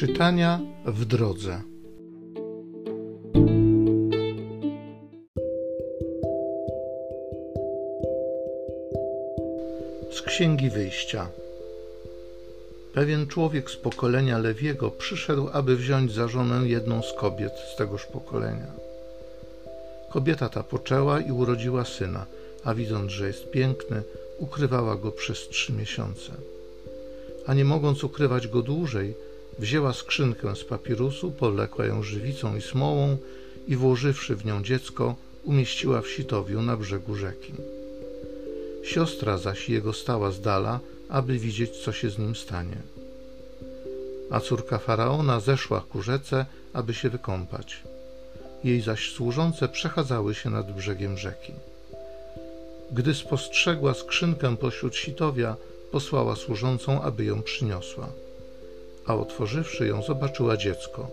Czytania w drodze. Z Księgi Wyjścia. Pewien człowiek z pokolenia Lewiego przyszedł, aby wziąć za żonę jedną z kobiet z tegoż pokolenia. Kobieta ta poczęła i urodziła syna, a widząc, że jest piękny, ukrywała go przez trzy miesiące. A nie mogąc ukrywać go dłużej, wzięła skrzynkę z papirusu, powlekła ją żywicą i smołą i włożywszy w nią dziecko, umieściła w sitowiu na brzegu rzeki. Siostra zaś jego stała z dala, aby widzieć, co się z nim stanie. A córka faraona zeszła ku rzece, aby się wykąpać. Jej zaś służące przechadzały się nad brzegiem rzeki. Gdy spostrzegła skrzynkę pośród sitowia, posłała służącą, aby ją przyniosła. A otworzywszy ją, zobaczyła dziecko.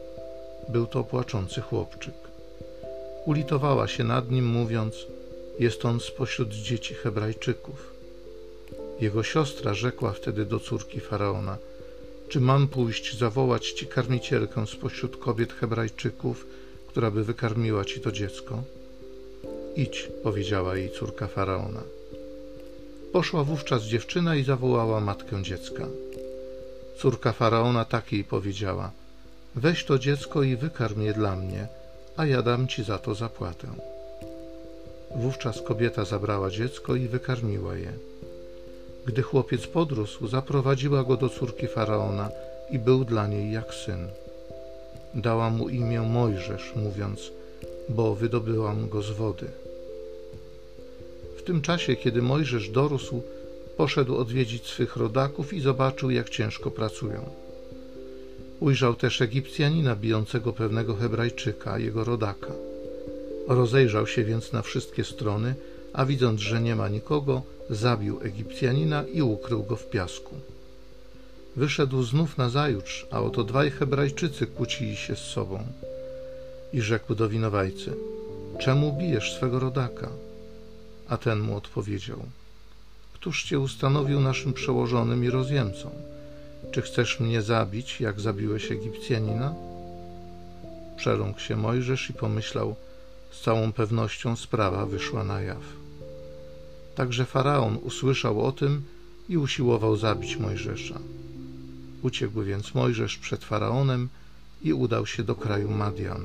Był to płaczący chłopczyk. Ulitowała się nad nim, mówiąc: Jest on spośród dzieci Hebrajczyków. Jego siostra rzekła wtedy do córki faraona: Czy mam pójść zawołać ci karmicielkę spośród kobiet Hebrajczyków, która by wykarmiła ci to dziecko? Idź, powiedziała jej córka faraona. Poszła wówczas dziewczyna i zawołała matkę dziecka. Córka faraona tak jej powiedziała: Weź to dziecko i wykarm je dla mnie, a ja dam ci za to zapłatę. Wówczas kobieta zabrała dziecko i wykarmiła je. Gdy chłopiec podrósł, zaprowadziła go do córki faraona i był dla niej jak syn. Dała mu imię Mojżesz, mówiąc: Bo wydobyłam go z wody. W tym czasie, kiedy Mojżesz dorósł, poszedł odwiedzić swych rodaków i zobaczył, jak ciężko pracują. Ujrzał też Egipcjanina bijącego pewnego Hebrajczyka, jego rodaka. Rozejrzał się więc na wszystkie strony, a widząc, że nie ma nikogo, zabił Egipcjanina i ukrył go w piasku. Wyszedł znów na zajutrz, a oto dwaj Hebrajczycy kłócili się z sobą. I rzekł do winowajcy: Czemu bijesz swego rodaka? A ten mu odpowiedział: Któż cię ustanowił naszym przełożonym i rozjemcą? Czy chcesz mnie zabić, jak zabiłeś Egipcjanina? Przerąkł się Mojżesz i pomyślał: Z całą pewnością sprawa wyszła na jaw. Także faraon usłyszał o tym i usiłował zabić Mojżesza. Uciekł więc Mojżesz przed faraonem i udał się do kraju Madian.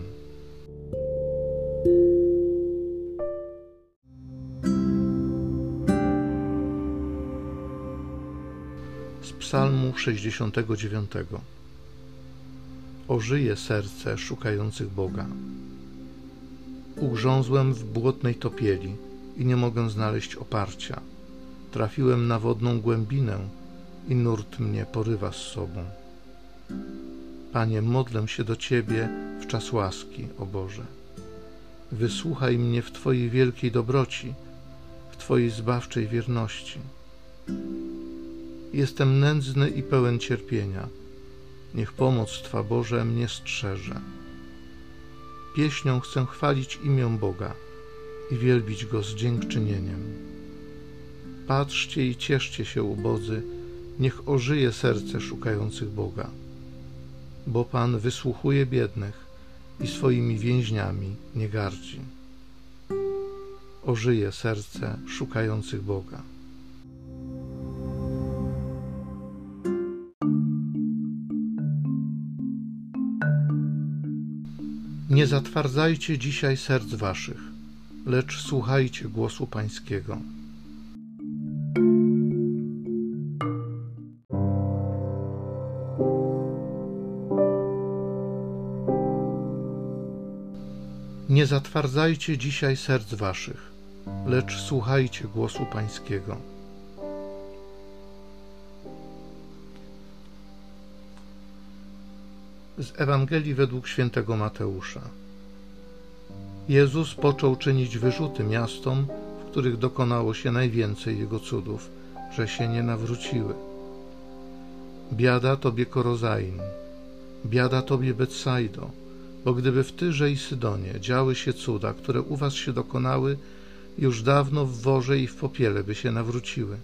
Z Psalmu 69. Ożyje serce szukających Boga. Ugrzązłem w błotnej topieli i nie mogę znaleźć oparcia. Trafiłem na wodną głębinę i nurt mnie porywa z sobą. Panie, modlę się do Ciebie w czas łaski, o Boże. Wysłuchaj mnie w Twojej wielkiej dobroci, w Twojej zbawczej wierności. Jestem nędzny i pełen cierpienia. Niech pomoc Twa, Boże, mnie strzeże. Pieśnią chcę chwalić imię Boga i wielbić Go z dziękczynieniem. Patrzcie i cieszcie się, ubodzy, niech ożyje serce szukających Boga. Bo Pan wysłuchuje biednych i swoimi więźniami nie gardzi. Ożyje serce szukających Boga. Nie zatwardzajcie dzisiaj serc waszych, lecz słuchajcie głosu Pańskiego. Nie zatwardzajcie dzisiaj serc waszych, lecz słuchajcie głosu Pańskiego. Z Ewangelii według świętego Mateusza. Jezus począł czynić wyrzuty miastom, w których dokonało się najwięcej Jego cudów, że się nie nawróciły. Biada Tobie Korozain, biada Tobie Betsaido, bo gdyby w Tyrze i Sydonie działy się cuda, które u was się dokonały, już dawno w worze i w popiele by się nawróciły.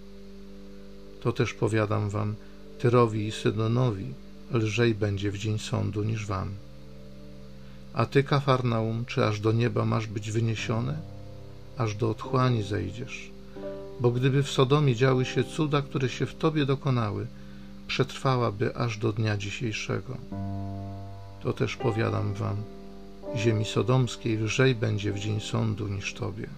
To też powiadam wam, Tyrowi i Sydonowi, lżej będzie w dzień sądu niż wam. A ty, Kafarnaum, czy aż do nieba masz być wyniesione? Aż do otchłani zejdziesz. Bo gdyby w Sodomie działy się cuda, które się w tobie dokonały, przetrwałaby aż do dnia dzisiejszego. To też powiadam wam, ziemi sodomskiej lżej będzie w dzień sądu niż tobie.